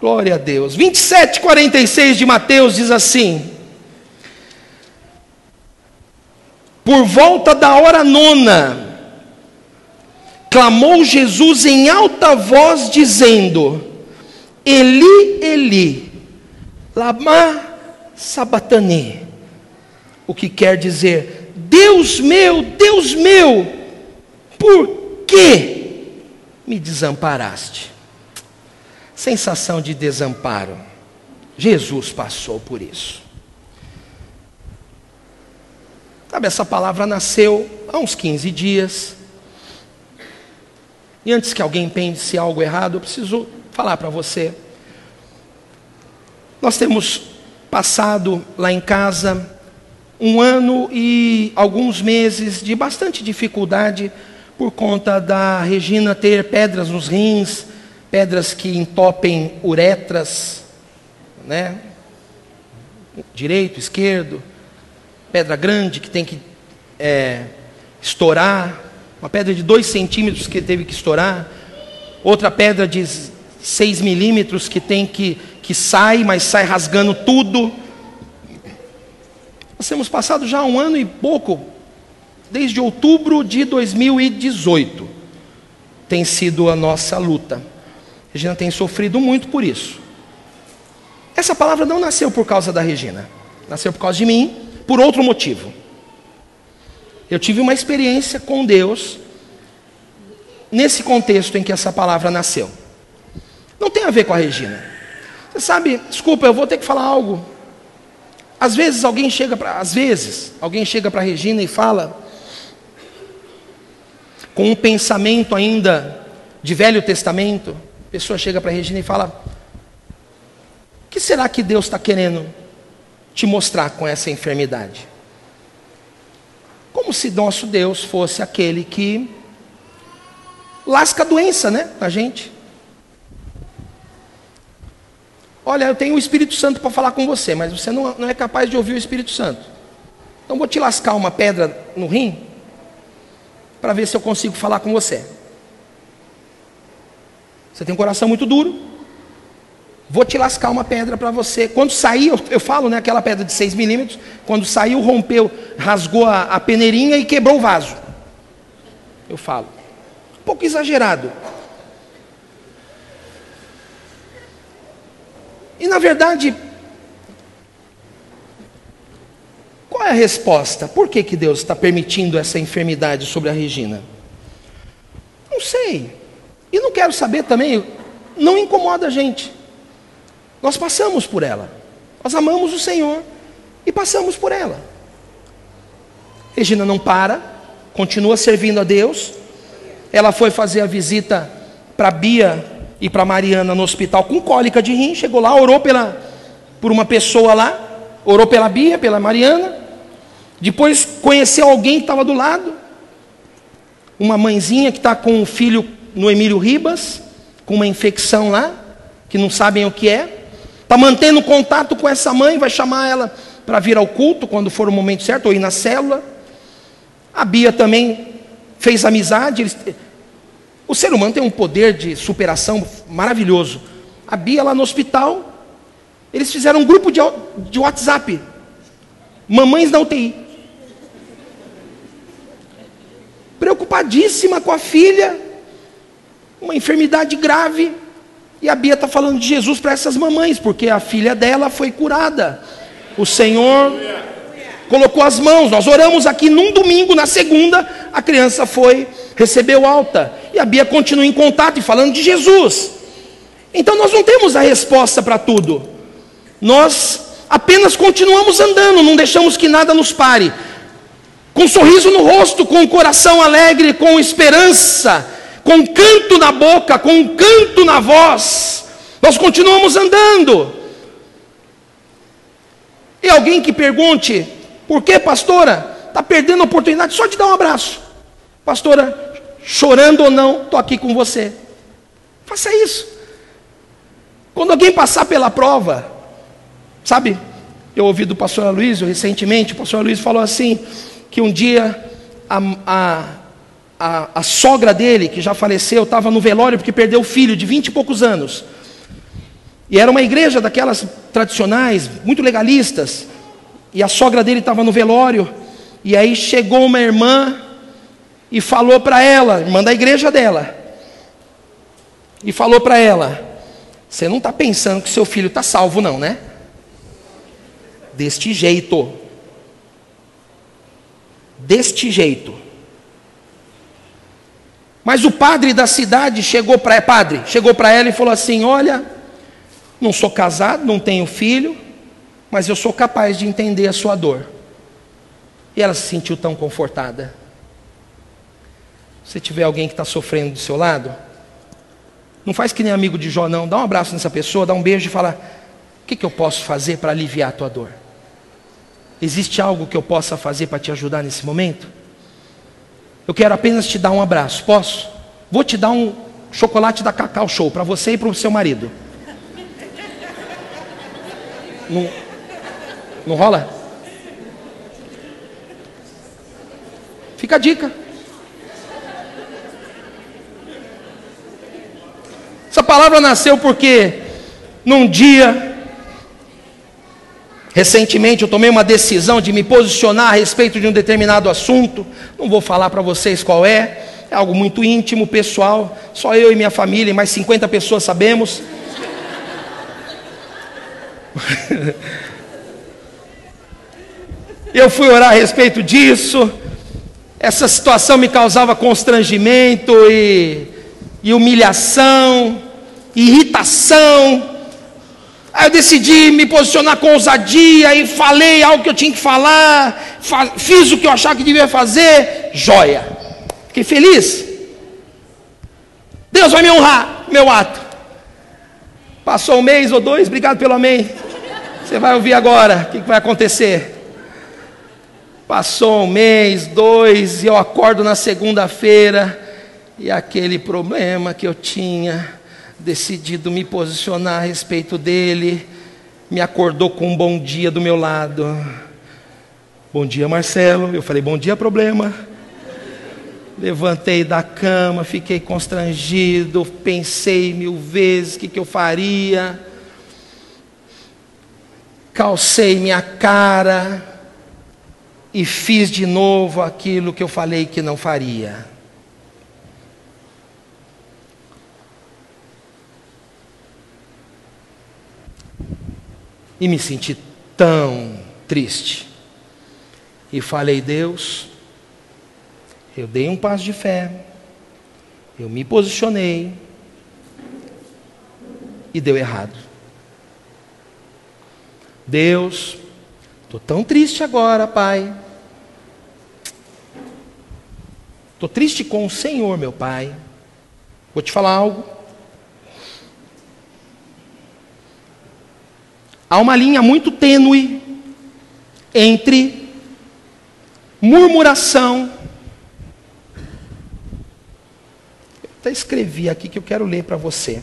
Glória a Deus. 27, 46 de Mateus diz assim: Por volta da hora nona, clamou Jesus em alta voz, dizendo: Eli, Eli, lama sabatani. O que quer dizer: Deus meu, Deus meu, por que me desamparaste? Sensação de desamparo. Jesus passou por isso. Sabe, essa palavra nasceu há uns 15 dias. E antes que alguém pense algo errado, eu preciso falar para você. Nós temos passado lá em casa um ano e alguns meses de bastante dificuldade por conta da Regina ter pedras nos rins, pedras que entopem uretras, né? Direito, esquerdo, pedra grande que tem que é, estourar, uma pedra de dois centímetros que teve que estourar, outra pedra de 6 milímetros que tem que, que sai, mas sai rasgando tudo. Nós temos passado já um ano e pouco, desde outubro de 2018, tem sido a nossa luta. Regina tem sofrido muito por isso. Essa palavra não nasceu por causa da Regina, nasceu por causa de mim, por outro motivo. Eu tive uma experiência com Deus nesse contexto em que essa palavra nasceu. Não tem a ver com a Regina. Você sabe, desculpa, eu vou ter que falar algo. Às vezes alguém chega para, às vezes, alguém chega para a Regina e fala com um pensamento ainda de Velho Testamento, pessoa chega para a Regina e fala: "O que será que Deus está querendo te mostrar com essa enfermidade. Como se nosso Deus fosse aquele que lasca a doença, né, a gente. Olha, eu tenho o Espírito Santo para falar com você, mas você não, não é capaz de ouvir o Espírito Santo. Então vou te lascar uma pedra no rim para ver se eu consigo falar com você. Você tem um coração muito duro, Vou te lascar uma pedra para você. Quando saiu, eu, falo, né, aquela pedra de 6 milímetros, quando saiu, rompeu, rasgou a, a peneirinha e quebrou o vaso. Eu falo. Um pouco exagerado. E na verdade, qual é a resposta? Por que, que Deus está permitindo essa enfermidade sobre a Regina? Não sei. E não quero saber também, não incomoda a gente. Nós passamos por ela. Nós amamos o Senhor e passamos por ela. Regina não para, continua servindo a Deus. Ela foi fazer a visita para Bia e para Mariana no hospital com cólica de rim. Chegou lá, orou pela, por uma pessoa lá, orou pela Bia, pela Mariana. Depois conheceu alguém que estava do lado, uma mãezinha que está com o filho no Emílio Ribas, com uma infecção lá, que não sabem o que é. Está mantendo contato com essa mãe, vai chamar ela para vir ao culto quando for o momento certo, ou ir na célula. A Bia também fez amizade. Eles... O ser humano tem um poder de superação maravilhoso. A Bia lá no hospital, eles fizeram um grupo de, de WhatsApp. Mamães da UTI. Preocupadíssima com a filha, uma enfermidade grave. E a Bia está falando de Jesus para essas mamães, porque a filha dela foi curada. O Senhor colocou as mãos. Nós oramos aqui num domingo, na segunda, a criança foi, recebeu alta. E a Bia continua em contato e falando de Jesus. Então nós não temos a resposta para tudo. Nós apenas continuamos andando, não deixamos que nada nos pare. Com um sorriso no rosto, com o um coração alegre, com esperança com canto na boca, com canto na voz, nós continuamos andando. E alguém que pergunte, por que, pastora, está perdendo a oportunidade só de dar um abraço? Pastora, chorando ou não, estou aqui com você. Faça isso. Quando alguém passar pela prova, sabe, eu ouvi do pastor Luiz recentemente, o pastor Luiz falou assim, que um dia a, a a, a sogra dele, que já faleceu, estava no velório porque perdeu o filho de vinte e poucos anos. E era uma igreja daquelas tradicionais, muito legalistas. E a sogra dele estava no velório. E aí chegou uma irmã e falou para ela, irmã da igreja dela, e falou para ela: Você não está pensando que seu filho está salvo, não, né? Deste jeito. Deste jeito. Mas o padre da cidade chegou para padre, chegou para ela e falou assim: "Olha, não sou casado, não tenho filho, mas eu sou capaz de entender a sua dor". E ela se sentiu tão confortada. Se tiver alguém que está sofrendo do seu lado, não faz que nem amigo de Jó, não. Dá um abraço nessa pessoa, dá um beijo e fala: O que, que eu posso fazer para aliviar a tua dor? Existe algo que eu possa fazer para te ajudar nesse momento? Eu quero apenas te dar um abraço, posso? Vou te dar um chocolate da Cacau Show para você e para o seu marido. Não, não rola? Fica a dica. Essa palavra nasceu porque num dia, recentemente, eu tomei uma decisão de me posicionar a respeito de um determinado assunto. Não vou falar para vocês qual é, é algo muito íntimo, pessoal. Só eu e minha família e mais 50 pessoas sabemos. eu fui orar a respeito disso. Essa situação me causava constrangimento e e humilhação, irritação. Aí eu decidi me posicionar com ousadia e falei algo que eu tinha que falar, fiz o que eu achava que devia fazer, joia. Fiquei feliz. Deus vai me honrar, meu ato. Passou um mês ou dois, obrigado pelo amém. Você vai ouvir agora o que vai acontecer. Passou um mês, dois, e eu acordo na segunda-feira e aquele problema que eu tinha decidido me posicionar a respeito dele, me acordou com um bom dia do meu lado. Bom dia, Marcelo. Eu falei, bom dia, problema. Levantei da cama, fiquei constrangido, pensei mil vezes o que, que eu faria. Calcei minha cara e fiz de novo aquilo que eu falei que não faria. E me senti tão triste. E falei, Deus, eu dei um passo de fé, eu me posicionei e deu errado. Deus, estou tão triste agora, Pai. Estou triste com o Senhor, meu Pai. Vou te falar algo. Há uma linha muito tênue entre murmuração. Eu até escrevi aqui que eu quero ler para você.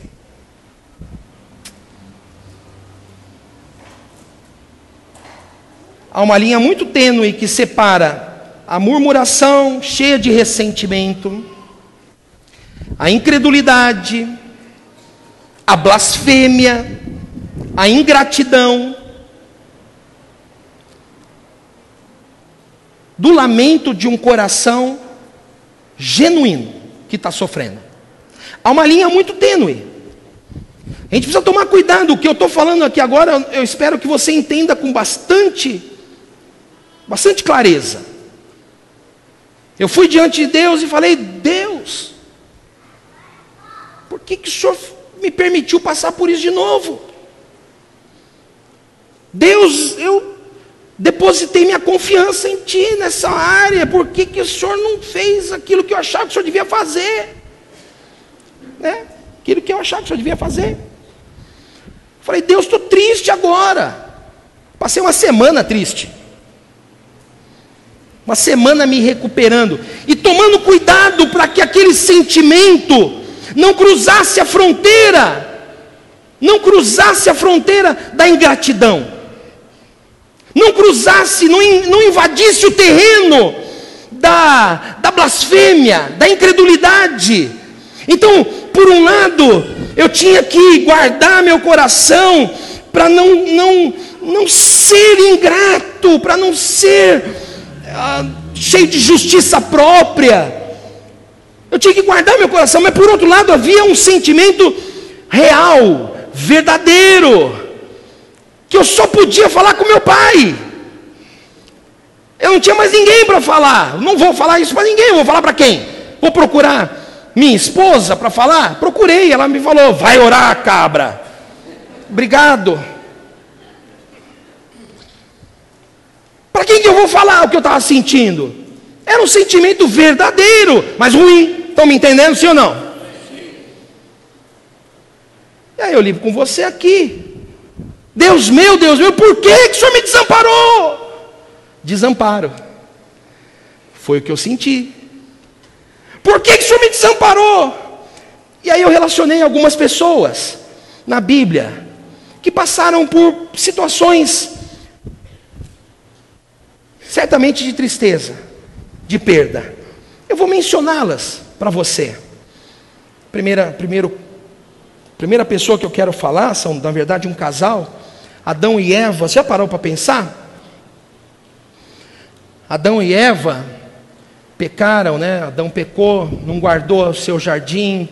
Há uma linha muito tênue que separa a murmuração cheia de ressentimento, a incredulidade, a blasfêmia, a ingratidão, do lamento de um coração genuíno que está sofrendo. Há uma linha muito tênue. A gente precisa tomar cuidado. O que eu estou falando aqui agora, eu espero que você entenda com bastante, bastante clareza. Eu fui diante de Deus e falei: Deus, por que, que o Senhor me permitiu passar por isso de novo? Deus, eu depositei minha confiança em Ti nessa área, por que, que o Senhor não fez aquilo que eu achava que o Senhor devia fazer? Né? Aquilo que eu achava que o Senhor devia fazer. Falei, Deus, estou triste agora. Passei uma semana triste. Uma semana me recuperando. E tomando cuidado para que aquele sentimento não cruzasse a fronteira. Não cruzasse a fronteira da ingratidão não cruzasse, não, não invadisse o terreno da, da blasfêmia, da incredulidade. Então, por um lado, Eu tinha que guardar meu coração para não, não, não ser ingrato, para não ser ah, cheio de justiça própria. Eu tinha que guardar meu coração, mas por outro lado havia um sentimento real, verdadeiro, que eu só podia falar com meu pai. Eu não tinha mais ninguém para falar. Não vou falar isso para ninguém, vou falar para quem? Vou procurar minha esposa para falar? Procurei, ela me falou: vai orar, cabra. Obrigado. Para quem que eu vou falar o que eu estava sentindo? Era um sentimento verdadeiro, mas ruim. Estão me entendendo, sim ou não? E aí eu ligo com você aqui. Deus meu, Deus meu, por que, que o Senhor me desamparou? Desamparo. Foi o que eu senti. Por que, que o Senhor me desamparou? E aí eu relacionei algumas pessoas na Bíblia que passaram por situações certamente de tristeza, de perda. Eu vou mencioná-las para você. Primeira, primeiro, primeira pessoa que eu quero falar são, na verdade, um casal, Adão e Eva. Você já parou para pensar? Adão e Eva pecaram, né? Adão pecou, não guardou o seu jardim,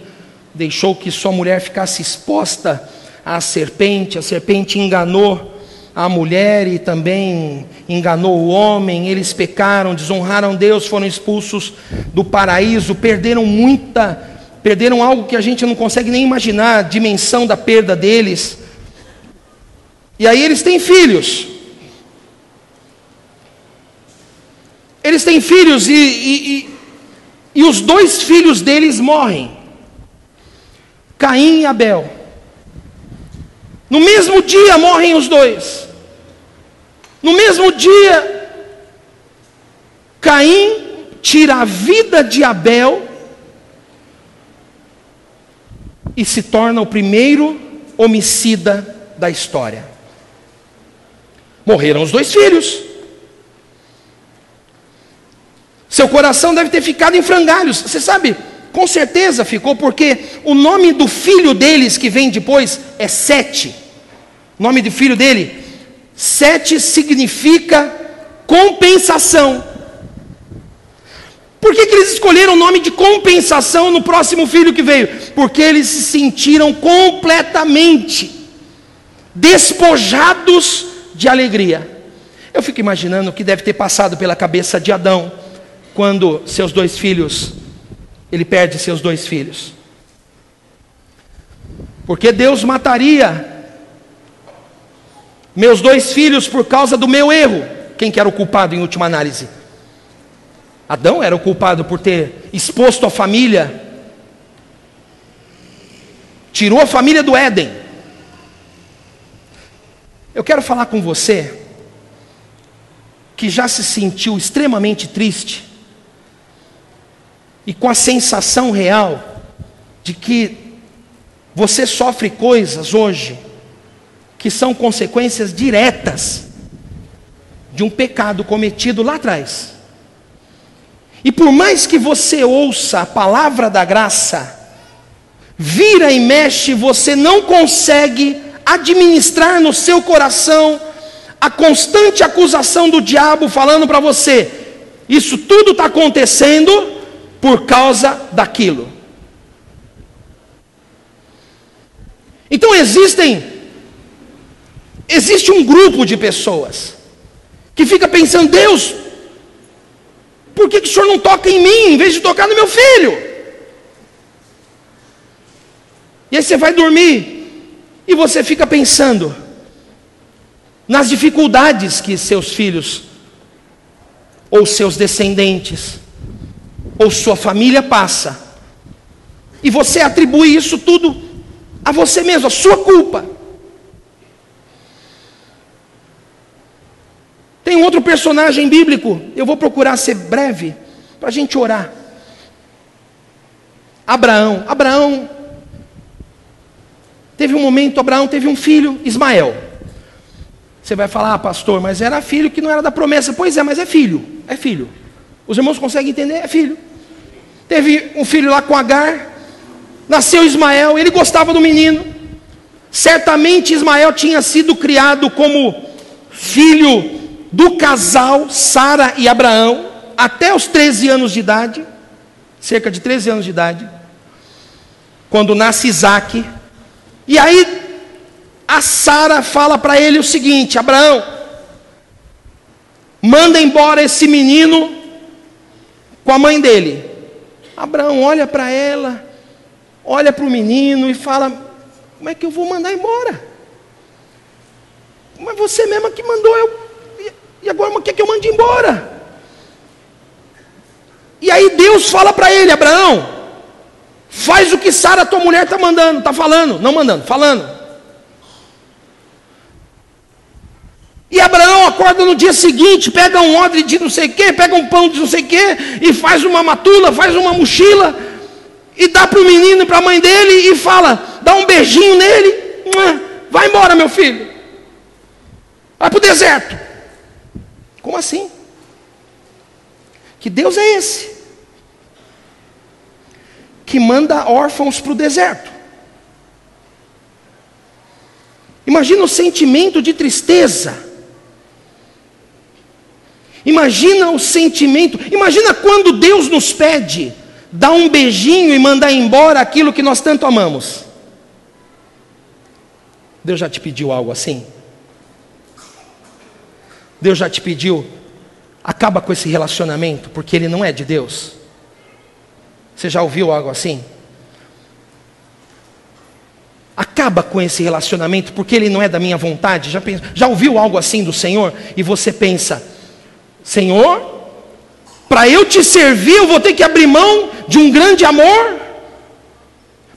deixou que sua mulher ficasse exposta à serpente, a serpente enganou a mulher e também enganou o homem, eles pecaram, desonraram Deus, foram expulsos do paraíso, perderam muita, perderam algo que a gente não consegue nem imaginar a dimensão da perda deles. E aí eles têm filhos. Eles têm filhos e, e, e, e os dois filhos deles morrem. Caim e Abel. No mesmo dia morrem os dois. No mesmo dia, Caim tira a vida de Abel e se torna o primeiro homicida da história. Morreram os dois filhos. Seu coração deve ter ficado em frangalhos. Você sabe, com certeza ficou, porque o nome do filho deles que vem depois é Sete. O nome do filho dele Sete significa compensação. Por que, que eles escolheram o nome de compensação no próximo filho que veio? Porque eles se sentiram completamente despojados de alegria. Eu fico imaginando o que deve ter passado pela cabeça de Adão quando seus dois filhos, ele perde seus dois filhos. Porque Deus mataria meus dois filhos por causa do meu erro. Quem que era o culpado em última análise? Adão era o culpado por ter exposto a família, tirou a família do Éden. Eu quero falar com você que já se sentiu extremamente triste e com a sensação real de que você sofre coisas hoje que são consequências diretas de um pecado cometido lá atrás. E por mais que você ouça a palavra da graça, vira e mexe, você não consegue administrar no seu coração a constante acusação do diabo falando para você: isso tudo está acontecendo por causa daquilo. Então existem Existe um grupo de pessoas que fica pensando: Deus, por que, que o Senhor não toca em mim em vez de tocar no meu filho? E aí você vai dormir e você fica pensando nas dificuldades que seus filhos, ou seus descendentes, ou sua família passa, e você atribui isso tudo a você mesmo, a sua culpa. Tem um outro personagem bíblico, eu vou procurar ser breve, para a gente orar. Abraão. Abraão teve um momento, Abraão teve um filho, Ismael. Você vai falar, ah, pastor, mas era filho que não era da promessa. Pois é, mas é filho, é filho. Os irmãos conseguem entender? É filho. Teve um filho lá com Agar, nasceu Ismael, ele gostava do menino. Certamente Ismael tinha sido criado como filho do casal Sara e Abraão até os 13 anos de idade, cerca de 13 anos de idade, quando nasce Isaac. E aí a Sara fala para ele o seguinte: Abraão, manda embora esse menino com a mãe dele. Abraão olha para ela, olha para o menino e fala: Como é que eu vou mandar embora? Mas você mesma que mandou eu. E agora quer que eu mande embora? E aí Deus fala para ele: Abraão, faz o que Sara, tua mulher, está mandando, está falando, não mandando, falando. E Abraão acorda no dia seguinte, pega um odre de não sei o quê, pega um pão de não sei o quê, e faz uma matula, faz uma mochila, e dá para o menino e para a mãe dele, e fala, dá um beijinho nele, vai embora meu filho, vai para o deserto. Como assim? Que Deus é esse? Que manda órfãos para o deserto. Imagina o sentimento de tristeza Imagina o sentimento, imagina quando Deus nos pede dar um beijinho e mandar embora aquilo que nós tanto amamos. Deus já te pediu algo assim? Deus já te pediu, acaba com esse relacionamento, porque ele não é de Deus. Você já ouviu algo assim? Acaba com esse relacionamento, porque ele não é da minha vontade. Já, já ouviu algo assim do Senhor? E você pensa, Senhor, para eu te servir, eu vou ter que abrir mão de um grande amor.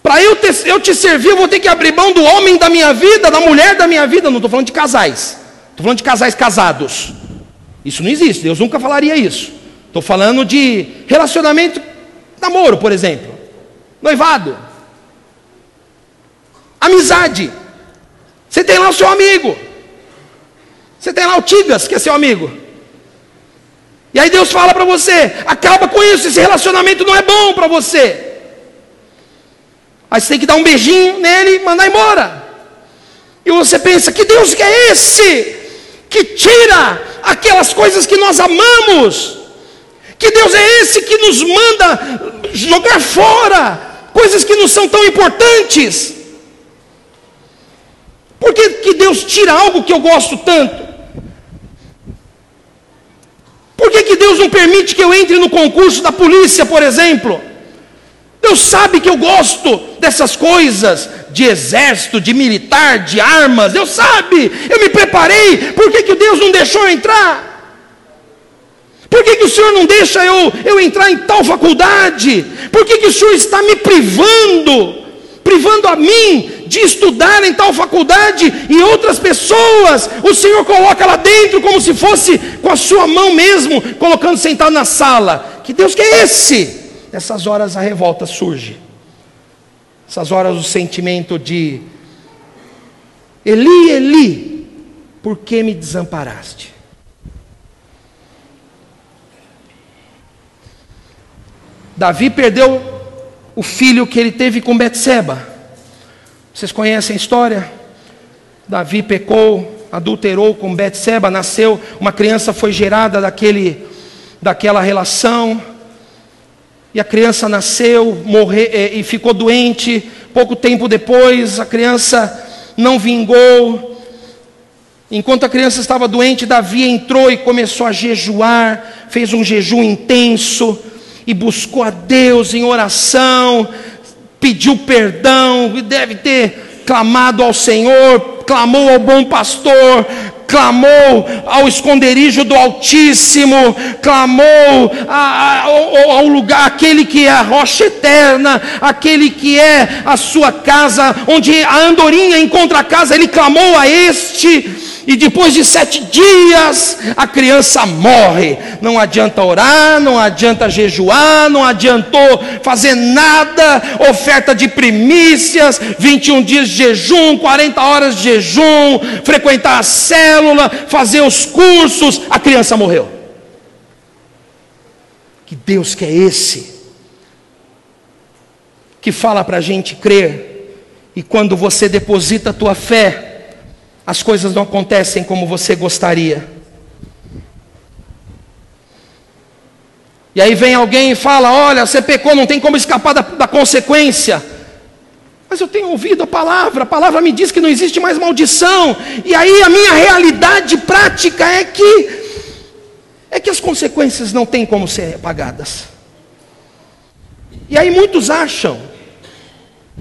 Para eu, eu te servir, eu vou ter que abrir mão do homem da minha vida, da mulher da minha vida. Não estou falando de casais, estou falando de casais casados. Isso não existe, Deus nunca falaria isso. Estou falando de relacionamento, namoro, por exemplo, noivado, amizade. Você tem lá o seu amigo, você tem lá o Tigas, que é seu amigo. E aí Deus fala para você: acaba com isso, esse relacionamento não é bom para você. Aí você tem que dar um beijinho nele e mandar embora. E você pensa: que Deus é esse? Que tira aquelas coisas que nós amamos. Que Deus é esse que nos manda jogar fora coisas que não são tão importantes? Por que, que Deus tira algo que eu gosto tanto? Por que, que Deus não permite que eu entre no concurso da polícia, por exemplo? Deus sabe que eu gosto dessas coisas, de exército, de militar, de armas, Deus sabe, eu me preparei, por que, que Deus não deixou eu entrar? Por que, que o Senhor não deixa eu, eu entrar em tal faculdade? Por que, que o Senhor está me privando? privando a mim de estudar em tal faculdade e outras pessoas, o Senhor coloca lá dentro como se fosse com a sua mão mesmo, colocando sentado na sala. Que Deus que é esse? Nessas horas a revolta surge. Essas horas o sentimento de Eli, Eli, por que me desamparaste? Davi perdeu o filho que ele teve com Betseba. Vocês conhecem a história? Davi pecou, adulterou com Betseba, nasceu, uma criança foi gerada daquele, daquela relação. E a criança nasceu, morreu eh, e ficou doente. Pouco tempo depois, a criança não vingou. Enquanto a criança estava doente, Davi entrou e começou a jejuar, fez um jejum intenso e buscou a Deus em oração, pediu perdão, e deve ter clamado ao Senhor, clamou ao bom pastor, clamou ao esconderijo do Altíssimo, clamou a, a, ao, ao lugar, aquele que é a rocha eterna, aquele que é a sua casa, onde a andorinha encontra a casa, ele clamou a este e depois de sete dias a criança morre. Não adianta orar, não adianta jejuar, não adiantou fazer nada, oferta de primícias, 21 dias de jejum, 40 horas de jejum, frequentar a célula, fazer os cursos, a criança morreu. Que Deus que é esse? que fala para a gente crer, e quando você deposita a tua fé, as coisas não acontecem como você gostaria. E aí vem alguém e fala: Olha, você pecou, não tem como escapar da, da consequência. Mas eu tenho ouvido a palavra, a palavra me diz que não existe mais maldição. E aí a minha realidade prática é que é que as consequências não têm como ser apagadas. E aí muitos acham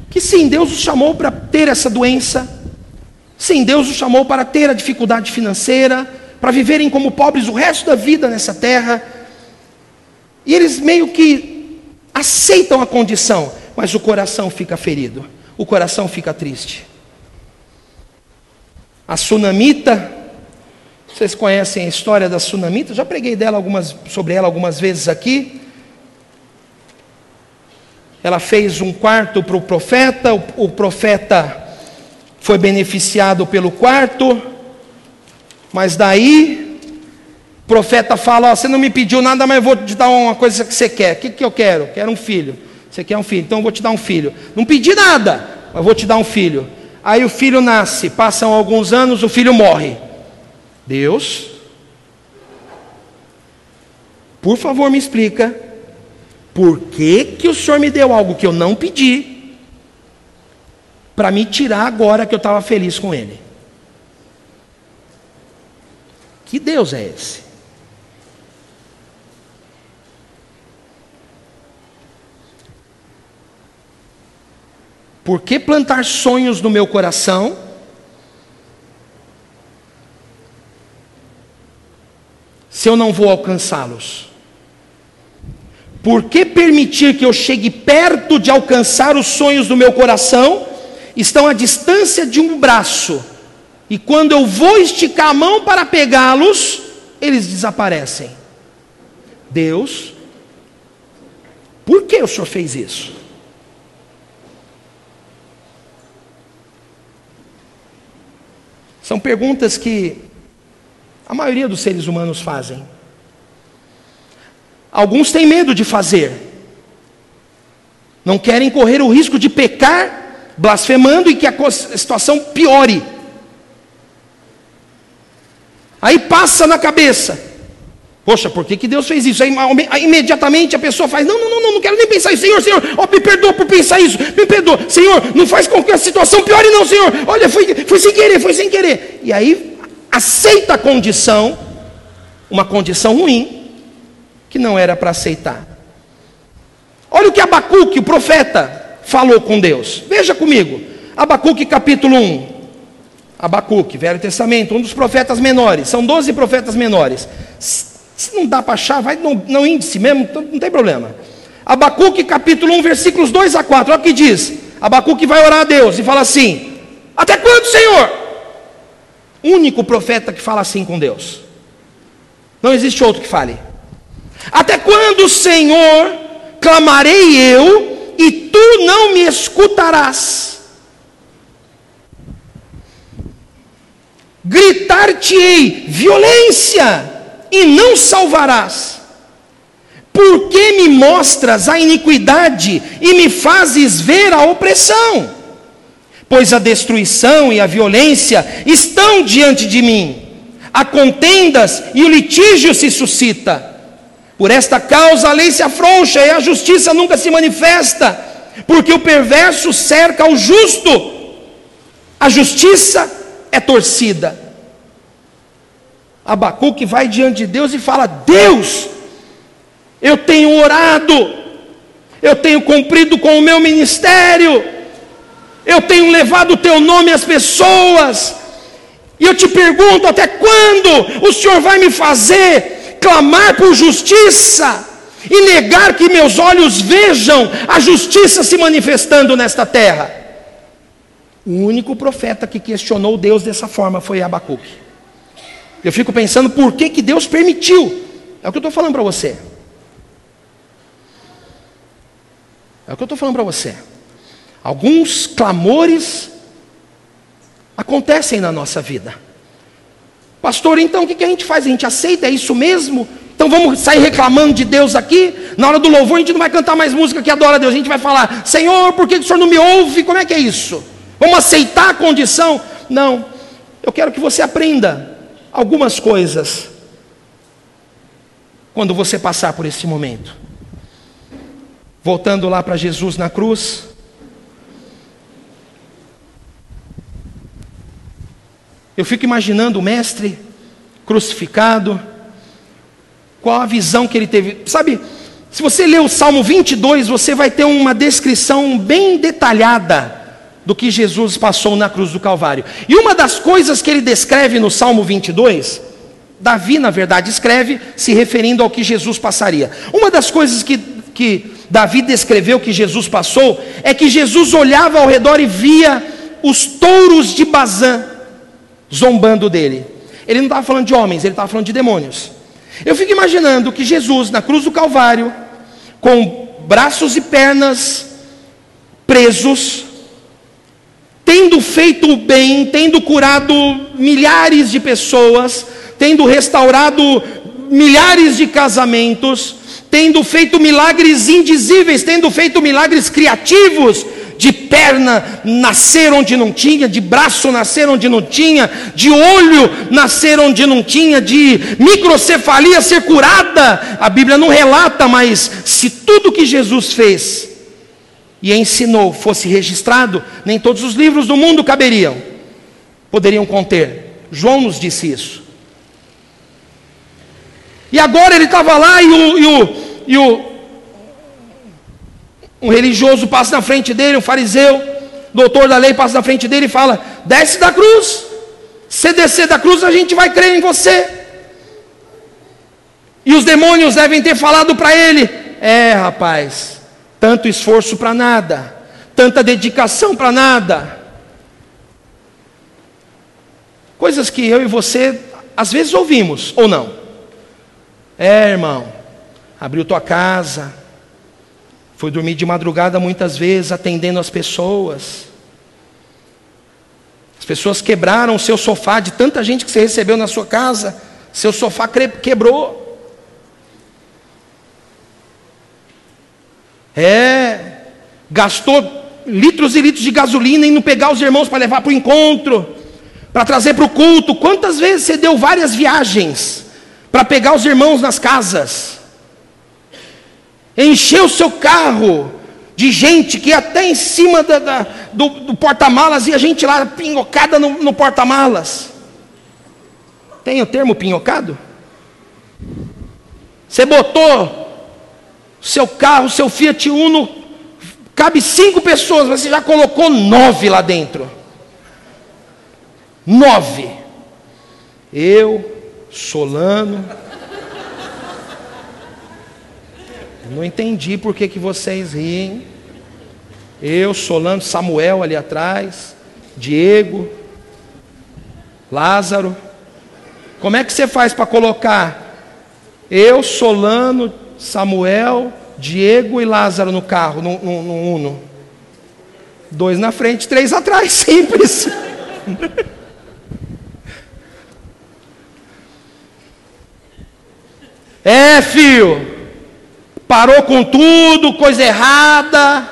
que sim, Deus os chamou para ter essa doença, sim, Deus os chamou para ter a dificuldade financeira, para viverem como pobres o resto da vida nessa terra. E eles meio que aceitam a condição, mas o coração fica ferido, o coração fica triste. A sunamita vocês conhecem a história da sunamita? Já preguei dela algumas, sobre ela algumas vezes aqui. Ela fez um quarto para o profeta, o, o profeta foi beneficiado pelo quarto, mas daí o profeta fala: ó, Você não me pediu nada, mas eu vou te dar uma coisa que você quer. O que, que eu quero? Quero um filho. Você quer um filho? Então eu vou te dar um filho. Não pedi nada, mas vou te dar um filho. Aí o filho nasce, passam alguns anos, o filho morre. Deus, por favor me explica, por que, que o Senhor me deu algo que eu não pedi, para me tirar agora que eu estava feliz com Ele? Que Deus é esse? Por que plantar sonhos no meu coração? se eu não vou alcançá-los? Por que permitir que eu chegue perto de alcançar os sonhos do meu coração, estão à distância de um braço, e quando eu vou esticar a mão para pegá-los, eles desaparecem? Deus, por que o Senhor fez isso? São perguntas que a maioria dos seres humanos fazem. Alguns têm medo de fazer. Não querem correr o risco de pecar, blasfemando e que a situação piore. Aí passa na cabeça. Poxa, por que, que Deus fez isso? Aí, imediatamente a pessoa faz: Não, não, não, não, quero nem pensar isso. Senhor, Senhor, me perdoa por pensar isso. Me perdoa. Senhor, não faz com que a situação piore, não, Senhor. Olha, foi, foi sem querer, foi sem querer. E aí aceita a condição, uma condição ruim, que não era para aceitar. Olha o que Abacuque, o profeta, falou com Deus. Veja comigo, Abacuque capítulo 1. Abacuque, Velho Testamento, um dos profetas menores, são 12 profetas menores. Se não dá para achar, vai no, no índice mesmo, não tem problema. Abacuque capítulo 1, versículos 2 a 4, olha o que diz. Abacuque vai orar a Deus e fala assim: Até quando, Senhor? Único profeta que fala assim com Deus. Não existe outro que fale. Até quando, Senhor, clamarei eu e tu não me escutarás? Gritar-te-ei violência e não salvarás. Por que me mostras a iniquidade e me fazes ver a opressão? pois a destruição e a violência estão diante de mim. Há contendas e o litígio se suscita. Por esta causa a lei se afrouxa e a justiça nunca se manifesta, porque o perverso cerca o justo, a justiça é torcida. Abacuque vai diante de Deus e fala: Deus, eu tenho orado, eu tenho cumprido com o meu ministério, eu tenho levado o teu nome às pessoas, e eu te pergunto: até quando o Senhor vai me fazer clamar por justiça e negar que meus olhos vejam a justiça se manifestando nesta terra? O único profeta que questionou Deus dessa forma foi Abacuque. Eu fico pensando por que, que Deus permitiu. É o que eu estou falando para você. É o que eu estou falando para você. Alguns clamores acontecem na nossa vida. Pastor, então o que a gente faz? A gente aceita? É isso mesmo? Então vamos sair reclamando de Deus aqui. Na hora do louvor a gente não vai cantar mais música que adora a Deus. A gente vai falar: Senhor, por que o Senhor não me ouve? Como é que é isso? Vamos aceitar a condição? Não. Eu quero que você aprenda algumas coisas quando você passar por esse momento. Voltando lá para Jesus na cruz. Eu fico imaginando o mestre crucificado, qual a visão que ele teve. Sabe, se você ler o Salmo 22, você vai ter uma descrição bem detalhada do que Jesus passou na cruz do Calvário. E uma das coisas que ele descreve no Salmo 22, Davi, na verdade, escreve se referindo ao que Jesus passaria. Uma das coisas que, que Davi descreveu que Jesus passou é que Jesus olhava ao redor e via os touros de Bazã zombando dele. Ele não estava falando de homens, ele estava falando de demônios. Eu fico imaginando que Jesus, na cruz do Calvário, com braços e pernas presos, tendo feito o bem, tendo curado milhares de pessoas, tendo restaurado milhares de casamentos, tendo feito milagres indizíveis, tendo feito milagres criativos, de perna nascer onde não tinha, de braço nascer onde não tinha, de olho nascer onde não tinha, de microcefalia ser curada. A Bíblia não relata, mas se tudo que Jesus fez e ensinou fosse registrado, nem todos os livros do mundo caberiam, poderiam conter. João nos disse isso. E agora ele estava lá e o, e o, e o um religioso passa na frente dele, um fariseu, doutor da lei passa na frente dele e fala: desce da cruz. Se descer da cruz, a gente vai crer em você. E os demônios devem ter falado para ele: é, rapaz, tanto esforço para nada, tanta dedicação para nada. Coisas que eu e você às vezes ouvimos, ou não. É, irmão, abriu tua casa, foi dormir de madrugada muitas vezes atendendo as pessoas. As pessoas quebraram o seu sofá de tanta gente que você recebeu na sua casa. Seu sofá quebrou. É, gastou litros e litros de gasolina e não pegar os irmãos para levar para o encontro, para trazer para o culto. Quantas vezes você deu várias viagens para pegar os irmãos nas casas? Encheu o seu carro de gente que até em cima da, da, do, do porta-malas e a gente lá pinhocada no, no porta-malas. Tem o termo pinhocado? Você botou seu carro, seu Fiat Uno, cabe cinco pessoas, você já colocou nove lá dentro. Nove. Eu, Solano, Não entendi por que, que vocês riem. Eu, Solano, Samuel ali atrás, Diego, Lázaro. Como é que você faz para colocar eu, Solano, Samuel, Diego e Lázaro no carro, no, no, no Uno? Dois na frente, três atrás, simples. é, filho parou com tudo, coisa errada,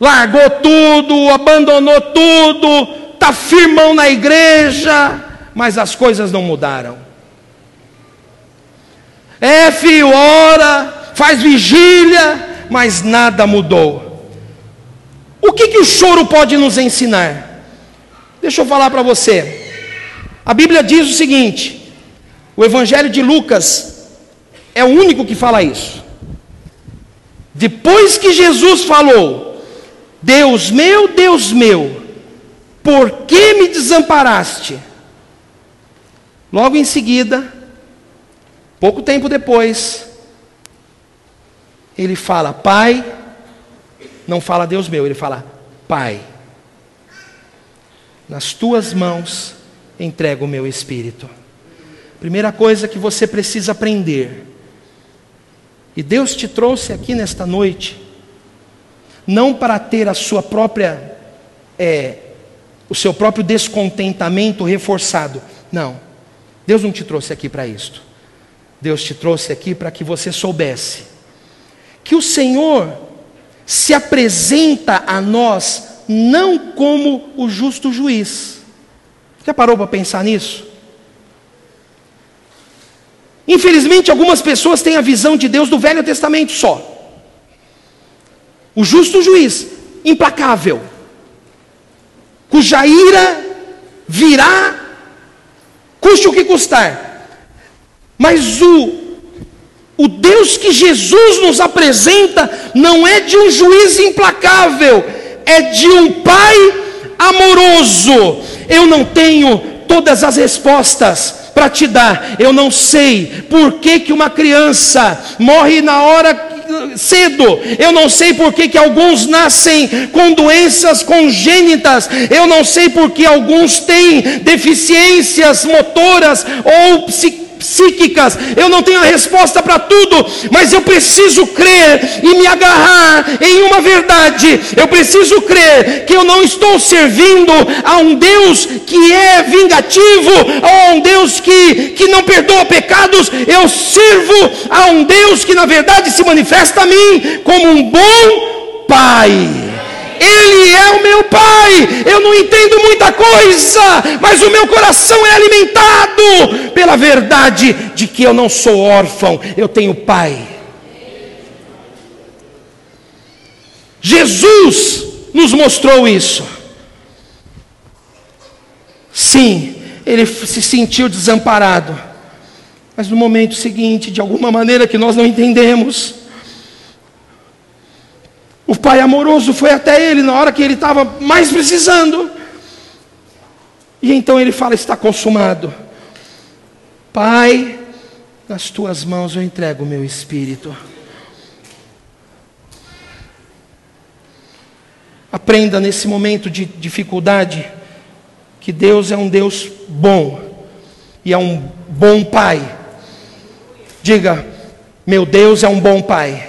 largou tudo, abandonou tudo, está firmão na igreja, mas as coisas não mudaram. É, filho, ora, faz vigília, mas nada mudou. O que, que o choro pode nos ensinar? Deixa eu falar para você. A Bíblia diz o seguinte: o Evangelho de Lucas é o único que fala isso. Depois que Jesus falou: Deus meu, Deus meu, por que me desamparaste? Logo em seguida, pouco tempo depois, ele fala: Pai, não fala Deus meu, ele fala: Pai, nas tuas mãos entrego o meu espírito. Primeira coisa que você precisa aprender e Deus te trouxe aqui nesta noite, não para ter a sua própria, é, o seu próprio descontentamento reforçado. Não. Deus não te trouxe aqui para isto. Deus te trouxe aqui para que você soubesse que o Senhor se apresenta a nós não como o justo juiz. Já parou para pensar nisso? Infelizmente, algumas pessoas têm a visão de Deus do Velho Testamento só. O justo juiz, implacável, cuja ira virá, custe o que custar. Mas o, o Deus que Jesus nos apresenta não é de um juiz implacável, é de um Pai amoroso. Eu não tenho todas as respostas para te dar. Eu não sei por que, que uma criança morre na hora cedo. Eu não sei por que, que alguns nascem com doenças congênitas. Eu não sei por que alguns têm deficiências motoras ou psicológicas psíquicas, eu não tenho a resposta para tudo, mas eu preciso crer e me agarrar em uma verdade. Eu preciso crer que eu não estou servindo a um Deus que é vingativo, a um Deus que, que não perdoa pecados. Eu sirvo a um Deus que, na verdade, se manifesta a mim como um bom Pai. Ele é o meu Pai. Eu não entendo muita coisa, mas o meu coração é alimentado pela verdade de que eu não sou órfão, eu tenho Pai. Jesus nos mostrou isso. Sim, ele se sentiu desamparado, mas no momento seguinte, de alguma maneira que nós não entendemos, o pai amoroso foi até ele na hora que ele estava mais precisando. E então ele fala: Está consumado. Pai, nas tuas mãos eu entrego o meu espírito. Aprenda nesse momento de dificuldade que Deus é um Deus bom e é um bom Pai. Diga, meu Deus é um bom Pai.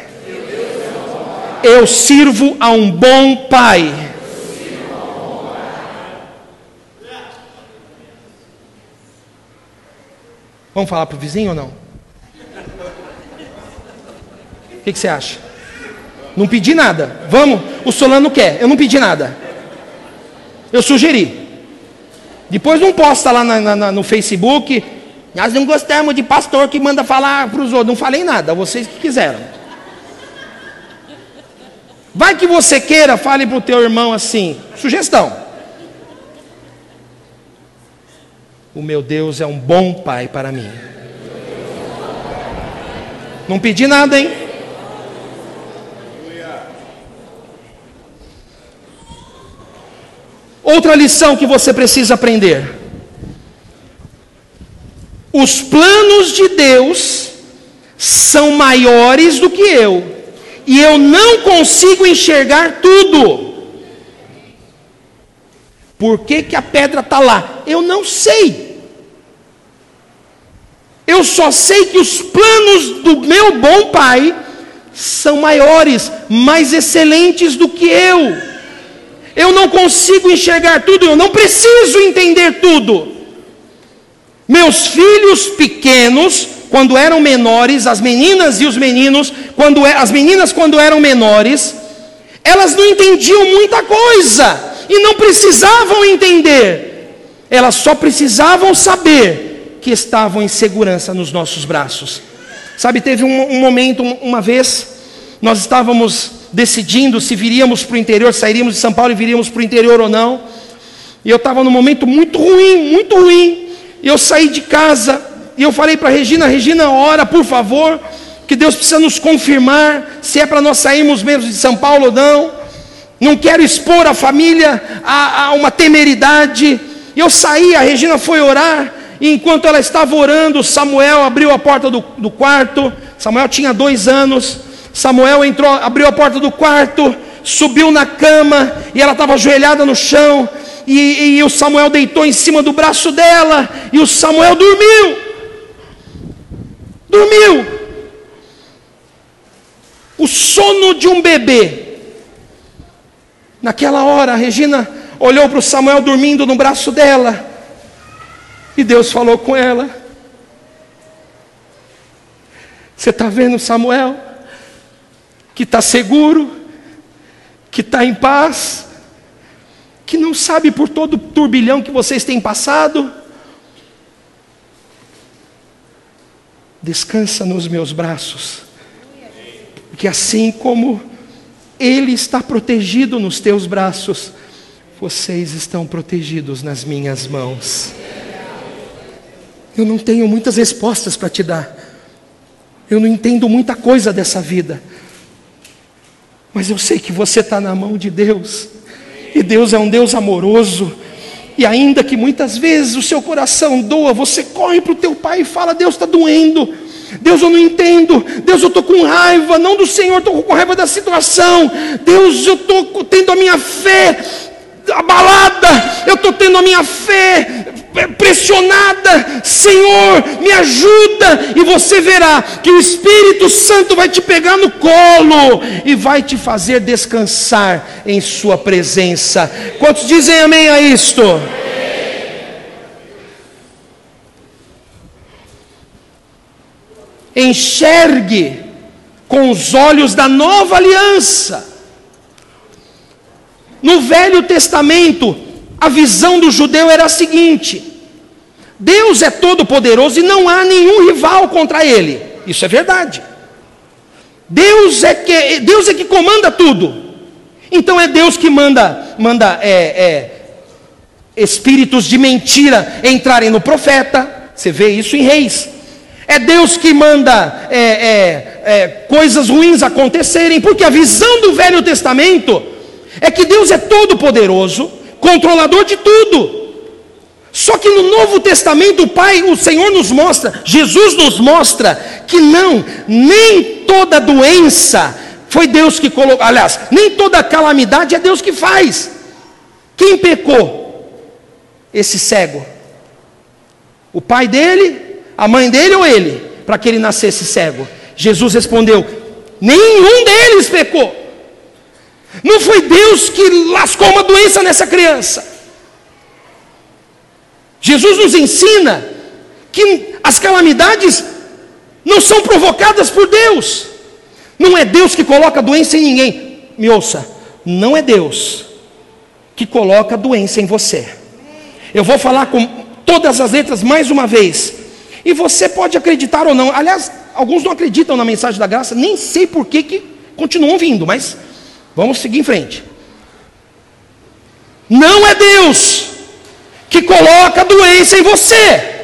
Eu sirvo a um bom pai. Vamos falar para o vizinho ou não? O que, que, você acha? Não pedi nada. Vamos? O Solano quer. Eu não pedi nada. Eu sugeri. Depois não posta lá na, na, no Facebook. Nós não gostamos de pastor que manda falar para os outros. Não falei nada. Vocês que quiseram. Vai que você queira, fale para o teu irmão assim. Sugestão. O meu Deus é um bom pai para mim. Não pedi nada, hein? Outra lição que você precisa aprender: os planos de Deus são maiores do que eu e eu não consigo enxergar tudo. Por que, que a pedra está lá? Eu não sei. Eu só sei que os planos do meu bom pai são maiores, mais excelentes do que eu. Eu não consigo enxergar tudo, eu não preciso entender tudo. Meus filhos pequenos quando eram menores, as meninas e os meninos, quando é, as meninas quando eram menores, elas não entendiam muita coisa e não precisavam entender. Elas só precisavam saber que estavam em segurança nos nossos braços. Sabe, teve um, um momento, uma vez, nós estávamos decidindo se viríamos para o interior, sairíamos de São Paulo e viríamos para o interior ou não. E eu estava num momento muito ruim, muito ruim. E eu saí de casa e eu falei para Regina, Regina, ora, por favor, que Deus precisa nos confirmar se é para nós sairmos mesmo de São Paulo ou não. Não quero expor a família a, a uma temeridade. E eu saí, a Regina foi orar, e enquanto ela estava orando, Samuel abriu a porta do, do quarto. Samuel tinha dois anos. Samuel entrou, abriu a porta do quarto, subiu na cama, e ela estava ajoelhada no chão. E, e o Samuel deitou em cima do braço dela, e o Samuel dormiu. Dormiu. O sono de um bebê. Naquela hora, Regina olhou para o Samuel dormindo no braço dela. E Deus falou com ela: Você está vendo Samuel? Que está seguro, que está em paz, que não sabe por todo o turbilhão que vocês têm passado. Descansa nos meus braços, porque assim como Ele está protegido nos teus braços, vocês estão protegidos nas minhas mãos. Eu não tenho muitas respostas para te dar, eu não entendo muita coisa dessa vida, mas eu sei que você está na mão de Deus, e Deus é um Deus amoroso, e ainda que muitas vezes o seu coração doa, você corre para o teu pai e fala: Deus está doendo, Deus eu não entendo, Deus eu estou com raiva, não do Senhor, estou com raiva da situação, Deus eu estou tendo a minha fé abalada, eu estou tendo a minha fé pressionada, Senhor, me ajuda, e você verá que o Espírito Santo vai te pegar no colo e vai te fazer descansar em Sua presença. Quantos dizem amém a isto? Enxergue com os olhos da nova aliança. No Velho Testamento, a visão do judeu era a seguinte: Deus é todo-poderoso e não há nenhum rival contra ele. Isso é verdade. Deus é que, Deus é que comanda tudo. Então é Deus que manda, manda é, é, espíritos de mentira entrarem no profeta. Você vê isso em Reis. É Deus que manda é, é, é coisas ruins acontecerem, porque a visão do Velho Testamento é que Deus é todo poderoso, controlador de tudo. Só que no Novo Testamento, o Pai, o Senhor nos mostra, Jesus nos mostra que não, nem toda doença foi Deus que colocou, aliás, nem toda calamidade é Deus que faz. Quem pecou? Esse cego. O pai dele, a mãe dele ou ele, para que ele nascesse cego? Jesus respondeu: nenhum deles pecou. Não foi Deus que lascou uma doença nessa criança. Jesus nos ensina que as calamidades não são provocadas por Deus. Não é Deus que coloca doença em ninguém. Me ouça, não é Deus que coloca doença em você. Eu vou falar com todas as letras mais uma vez. E você pode acreditar ou não. Aliás, alguns não acreditam na mensagem da graça, nem sei por que, que continuam vindo, mas Vamos seguir em frente. Não é Deus que coloca doença em você.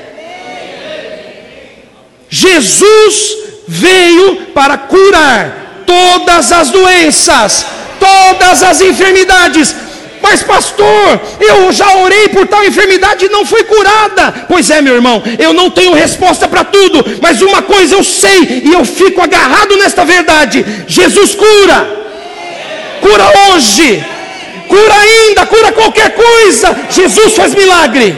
Jesus veio para curar todas as doenças, todas as enfermidades. Mas, pastor, eu já orei por tal enfermidade e não foi curada. Pois é, meu irmão, eu não tenho resposta para tudo, mas uma coisa eu sei e eu fico agarrado nesta verdade: Jesus cura cura hoje, cura ainda, cura qualquer coisa. Jesus faz milagre.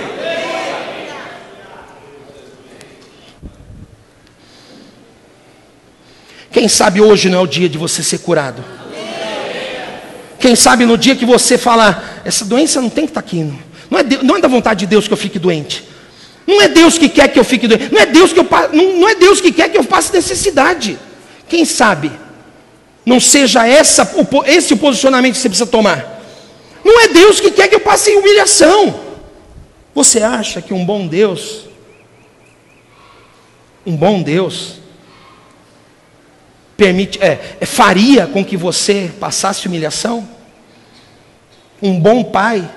Quem sabe hoje não é o dia de você ser curado? Quem sabe no dia que você falar, essa doença não tem que estar aqui, não. Não, é, não é da vontade de Deus que eu fique doente. Não é Deus que quer que eu fique doente. Não é Deus que, eu, não, não é Deus que quer que eu passe necessidade. Quem sabe não seja essa, esse o posicionamento que você precisa tomar. Não é Deus que quer que eu passe humilhação. Você acha que um bom Deus, um bom Deus, permite, é, faria com que você passasse humilhação? Um bom pai?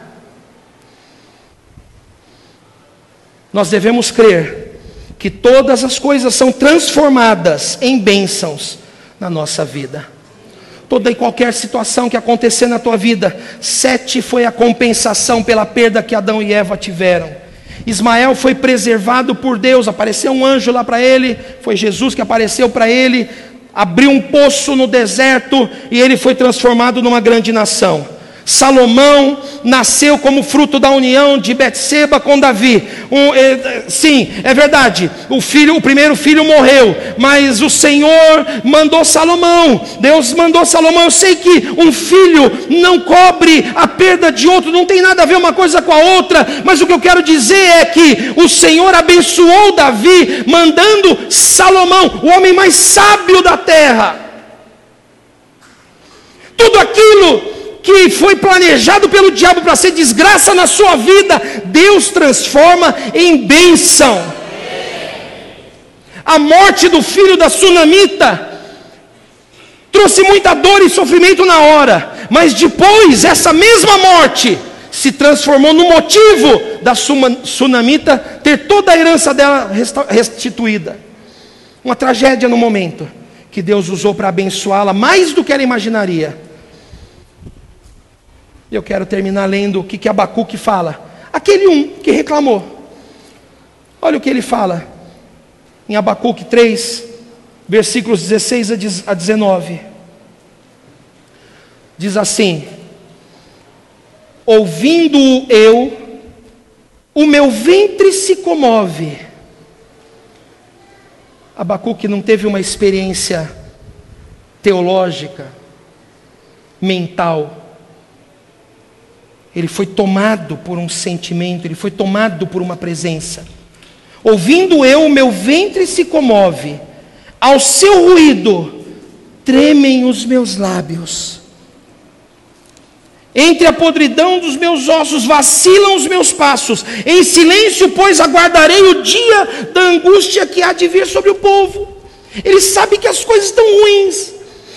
Nós devemos crer que todas as coisas são transformadas em bênçãos na nossa vida toda e qualquer situação que acontecer na tua vida. Sete foi a compensação pela perda que Adão e Eva tiveram. Ismael foi preservado por Deus, apareceu um anjo lá para ele, foi Jesus que apareceu para ele, abriu um poço no deserto e ele foi transformado numa grande nação. Salomão nasceu como fruto da união de Betseba com Davi. Um, é, sim, é verdade. O filho, o primeiro filho morreu, mas o Senhor mandou Salomão. Deus mandou Salomão. Eu sei que um filho não cobre a perda de outro, não tem nada a ver uma coisa com a outra, mas o que eu quero dizer é que o Senhor abençoou Davi, mandando Salomão, o homem mais sábio da terra. Tudo aquilo que foi planejado pelo diabo para ser desgraça na sua vida, Deus transforma em bênção. A morte do filho da sunamita trouxe muita dor e sofrimento na hora, mas depois essa mesma morte se transformou no motivo da sunamita ter toda a herança dela restituída. Uma tragédia no momento que Deus usou para abençoá-la mais do que ela imaginaria. E eu quero terminar lendo o que, que Abacuque fala. Aquele um que reclamou. Olha o que ele fala em Abacuque 3, versículos 16 a 19. Diz assim: Ouvindo eu, o meu ventre se comove. Abacuque não teve uma experiência teológica, mental ele foi tomado por um sentimento, ele foi tomado por uma presença. Ouvindo eu, o meu ventre se comove, ao seu ruído tremem os meus lábios. Entre a podridão dos meus ossos vacilam os meus passos. Em silêncio, pois, aguardarei o dia da angústia que há de vir sobre o povo. Ele sabe que as coisas estão ruins.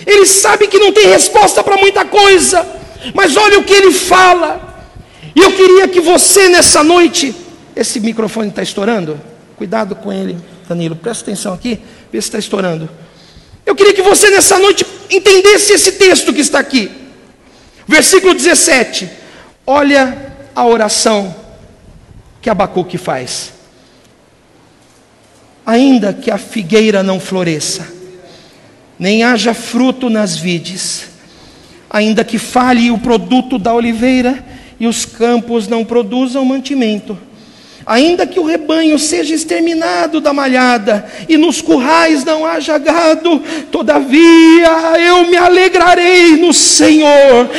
Ele sabe que não tem resposta para muita coisa. Mas olha o que ele fala. E eu queria que você nessa noite, esse microfone está estourando? Cuidado com ele, Danilo, presta atenção aqui, vê se está estourando. Eu queria que você nessa noite entendesse esse texto que está aqui. Versículo 17. Olha a oração que Abacuque faz. Ainda que a figueira não floresça, nem haja fruto nas vides, ainda que falhe o produto da oliveira e os campos não produzam mantimento Ainda que o rebanho seja exterminado da malhada e nos currais não haja gado, todavia eu me alegrarei no Senhor,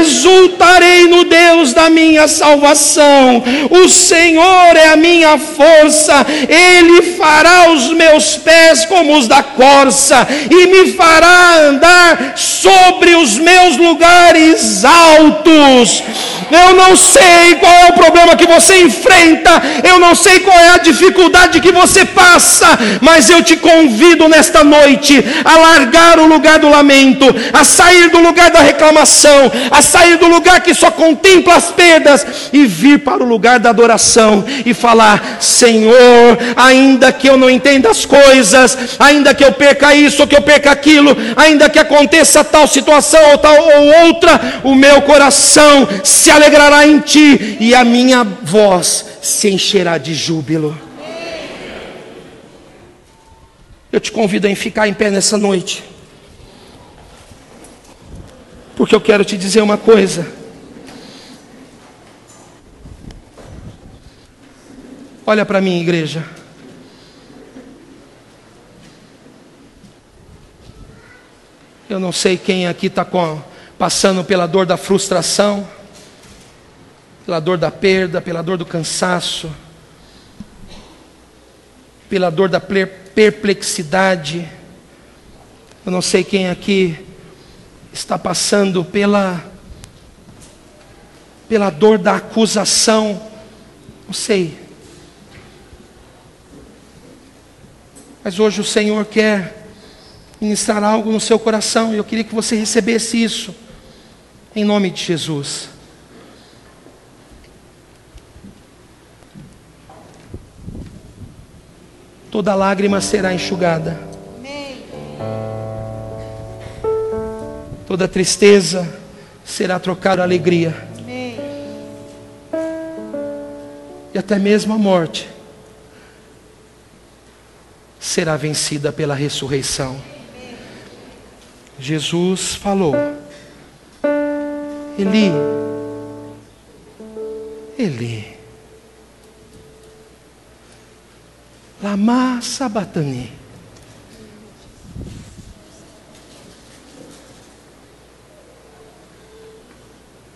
exultarei no Deus da minha salvação. O Senhor é a minha força, Ele fará os meus pés como os da corça e me fará andar sobre os meus lugares altos. Eu não sei qual é o problema que você enfrenta eu não sei qual é a dificuldade que você passa, mas eu te convido nesta noite a largar o lugar do lamento, a sair do lugar da reclamação, a sair do lugar que só contempla as perdas e vir para o lugar da adoração e falar: Senhor, ainda que eu não entenda as coisas, ainda que eu perca isso ou que eu perca aquilo, ainda que aconteça tal situação ou tal ou outra, o meu coração se alegrará em ti e a minha voz se encherá de júbilo. Eu te convido a ficar em pé nessa noite, porque eu quero te dizer uma coisa. Olha para mim, igreja. Eu não sei quem aqui está passando pela dor da frustração pela dor da perda, pela dor do cansaço, pela dor da perplexidade. Eu não sei quem aqui está passando pela pela dor da acusação. Não sei. Mas hoje o Senhor quer ministrar algo no seu coração e eu queria que você recebesse isso em nome de Jesus. Toda lágrima será enxugada. Toda tristeza será trocada alegria. E até mesmo a morte será vencida pela ressurreição. Jesus falou: Eli, Eli, Lama Sabatani.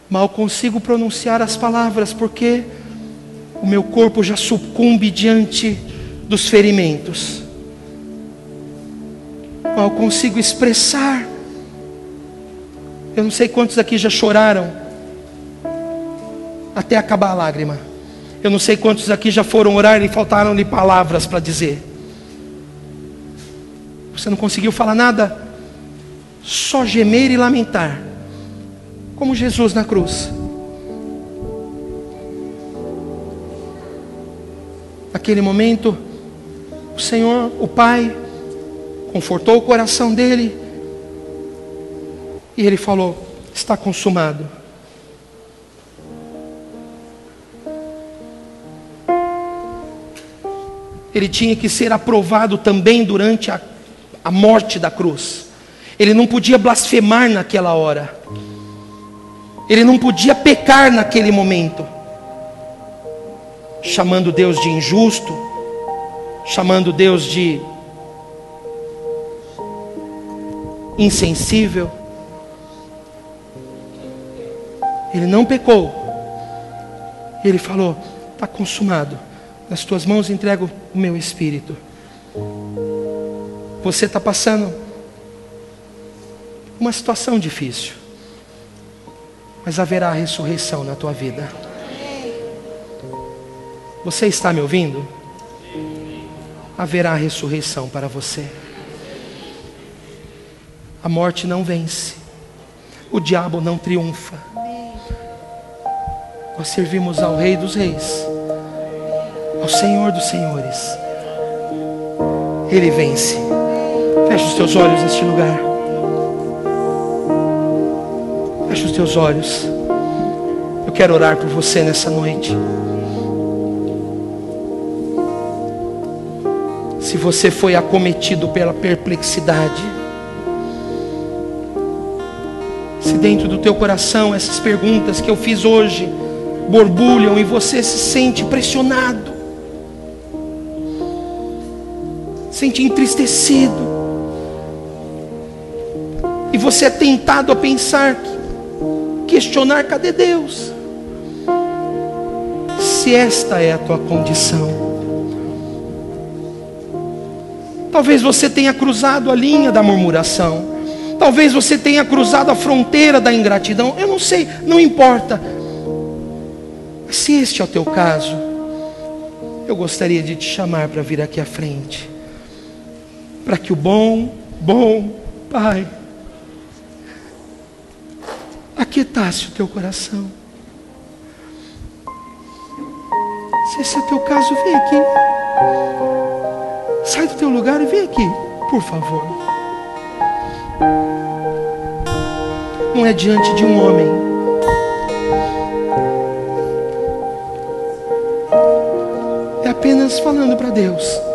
Mal consigo pronunciar as palavras porque o meu corpo já sucumbe diante dos ferimentos. Mal consigo expressar. Eu não sei quantos aqui já choraram até acabar a lágrima. Eu não sei quantos aqui já foram orar e faltaram-lhe palavras para dizer. Você não conseguiu falar nada? Só gemer e lamentar. Como Jesus na cruz. Naquele momento, o Senhor, o Pai, confortou o coração dele e ele falou: Está consumado. Ele tinha que ser aprovado também durante a, a morte da cruz. Ele não podia blasfemar naquela hora. Ele não podia pecar naquele momento chamando Deus de injusto, chamando Deus de insensível. Ele não pecou. Ele falou: está consumado. Nas tuas mãos entrego o meu espírito. Você está passando uma situação difícil, mas haverá ressurreição na tua vida. Você está me ouvindo? Haverá ressurreição para você. A morte não vence, o diabo não triunfa. Nós servimos ao Rei dos Reis, ao Senhor dos Senhores. Ele vence. Feche os teus olhos neste lugar. Feche os teus olhos. Eu quero orar por você nessa noite. se você foi acometido pela perplexidade, se dentro do teu coração essas perguntas que eu fiz hoje borbulham e você se sente pressionado, sente entristecido, e você é tentado a pensar, questionar: cadê Deus? Se esta é a tua condição, Talvez você tenha cruzado a linha da murmuração. Talvez você tenha cruzado a fronteira da ingratidão. Eu não sei, não importa. Mas se este é o teu caso, eu gostaria de te chamar para vir aqui à frente. Para que o bom, bom Pai aquietasse o teu coração. Se esse é o teu caso, vem aqui. Sai do teu lugar e vem aqui, por favor. Não é diante de um homem. É apenas falando para Deus.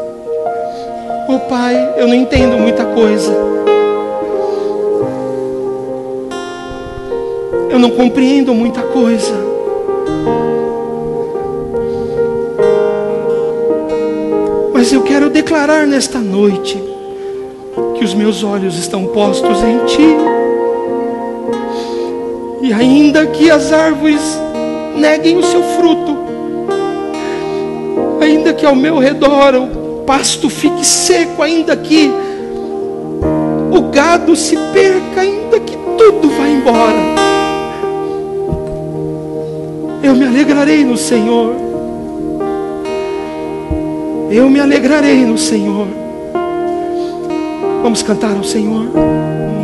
Oh Pai, eu não entendo muita coisa. Eu não compreendo muita coisa. Mas eu quero declarar nesta noite que os meus olhos estão postos em Ti. E ainda que as árvores neguem o seu fruto, ainda que ao meu redor o pasto fique seco, ainda que o gado se perca, ainda que tudo vá embora, eu me alegrarei no Senhor eu me alegrarei no Senhor. Vamos cantar ao Senhor.